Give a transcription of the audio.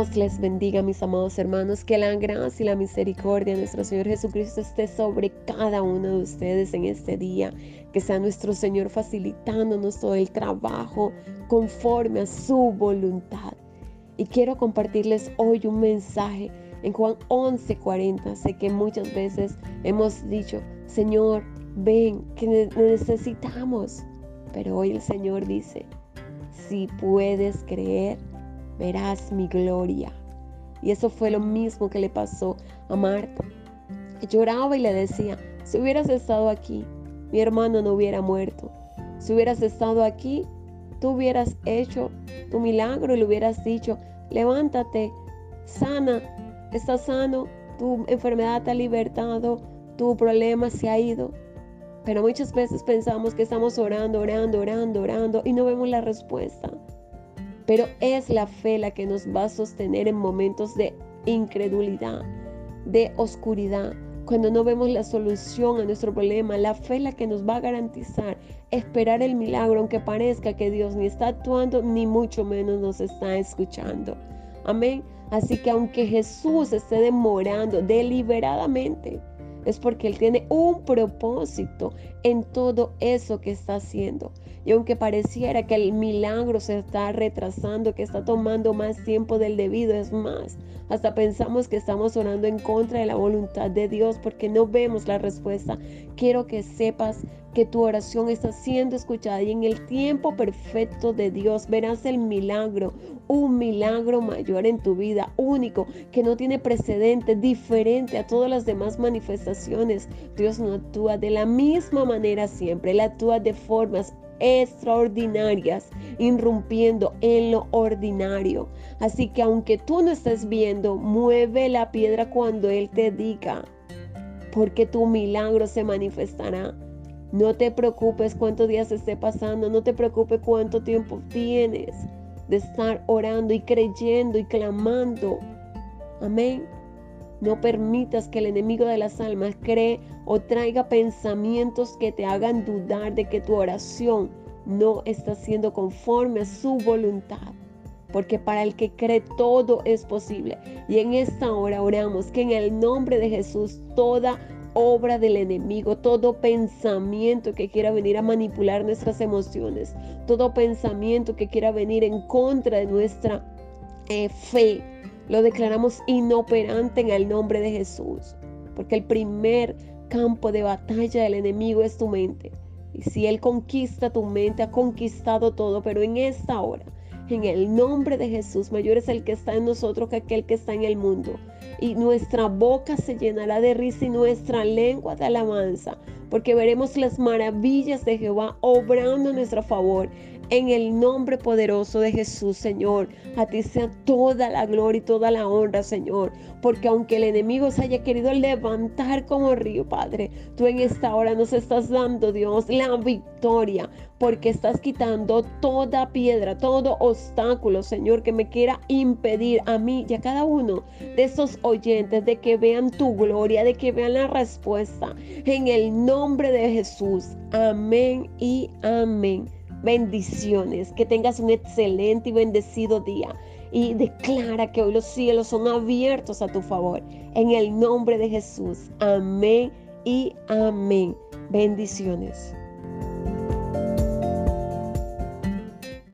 Dios les bendiga, mis amados hermanos. Que la gracia y la misericordia de nuestro Señor Jesucristo esté sobre cada uno de ustedes en este día. Que sea nuestro Señor facilitándonos todo el trabajo conforme a su voluntad. Y quiero compartirles hoy un mensaje en Juan 11:40. Sé que muchas veces hemos dicho, Señor, ven, que necesitamos. Pero hoy el Señor dice, si puedes creer, verás mi gloria. Y eso fue lo mismo que le pasó a Marta. Lloraba y le decía, si hubieras estado aquí, mi hermano no hubiera muerto. Si hubieras estado aquí, tú hubieras hecho tu milagro y le hubieras dicho, levántate, sana, estás sano, tu enfermedad te ha libertado, tu problema se ha ido. Pero muchas veces pensamos que estamos orando, orando, orando, orando y no vemos la respuesta pero es la fe la que nos va a sostener en momentos de incredulidad, de oscuridad. Cuando no vemos la solución a nuestro problema, la fe es la que nos va a garantizar esperar el milagro, aunque parezca que Dios ni está actuando, ni mucho menos nos está escuchando. Amén. Así que aunque Jesús esté demorando deliberadamente, es porque Él tiene un propósito en todo eso que está haciendo. Y aunque pareciera que el milagro se está retrasando, que está tomando más tiempo del debido, es más, hasta pensamos que estamos orando en contra de la voluntad de Dios porque no vemos la respuesta. Quiero que sepas que tu oración está siendo escuchada y en el tiempo perfecto de Dios verás el milagro, un milagro mayor en tu vida, único, que no tiene precedente, diferente a todas las demás manifestaciones. Dios no actúa de la misma manera siempre, Él actúa de formas extraordinarias, irrumpiendo en lo ordinario. Así que aunque tú no estés viendo, mueve la piedra cuando Él te diga, porque tu milagro se manifestará. No te preocupes cuántos días esté pasando, no te preocupes cuánto tiempo tienes de estar orando y creyendo y clamando. Amén. No permitas que el enemigo de las almas cree o traiga pensamientos que te hagan dudar de que tu oración no está siendo conforme a su voluntad. Porque para el que cree todo es posible. Y en esta hora oramos que en el nombre de Jesús toda obra del enemigo, todo pensamiento que quiera venir a manipular nuestras emociones, todo pensamiento que quiera venir en contra de nuestra eh, fe, lo declaramos inoperante en el nombre de Jesús, porque el primer campo de batalla del enemigo es tu mente. Y si Él conquista tu mente, ha conquistado todo, pero en esta hora, en el nombre de Jesús, mayor es el que está en nosotros que aquel que está en el mundo. Y nuestra boca se llenará de risa y nuestra lengua de alabanza, porque veremos las maravillas de Jehová obrando a nuestro favor en el nombre poderoso de Jesús, Señor, a ti sea toda la gloria y toda la honra, Señor. Porque aunque el enemigo se haya querido levantar como río, Padre, tú en esta hora nos estás dando, Dios, la victoria. Porque estás quitando toda piedra, todo obstáculo, Señor, que me quiera impedir a mí y a cada uno de esos oyentes de que vean tu gloria, de que vean la respuesta. En el nombre de Jesús. Amén y amén bendiciones, que tengas un excelente y bendecido día. Y declara que hoy los cielos son abiertos a tu favor. En el nombre de Jesús. Amén y amén. Bendiciones.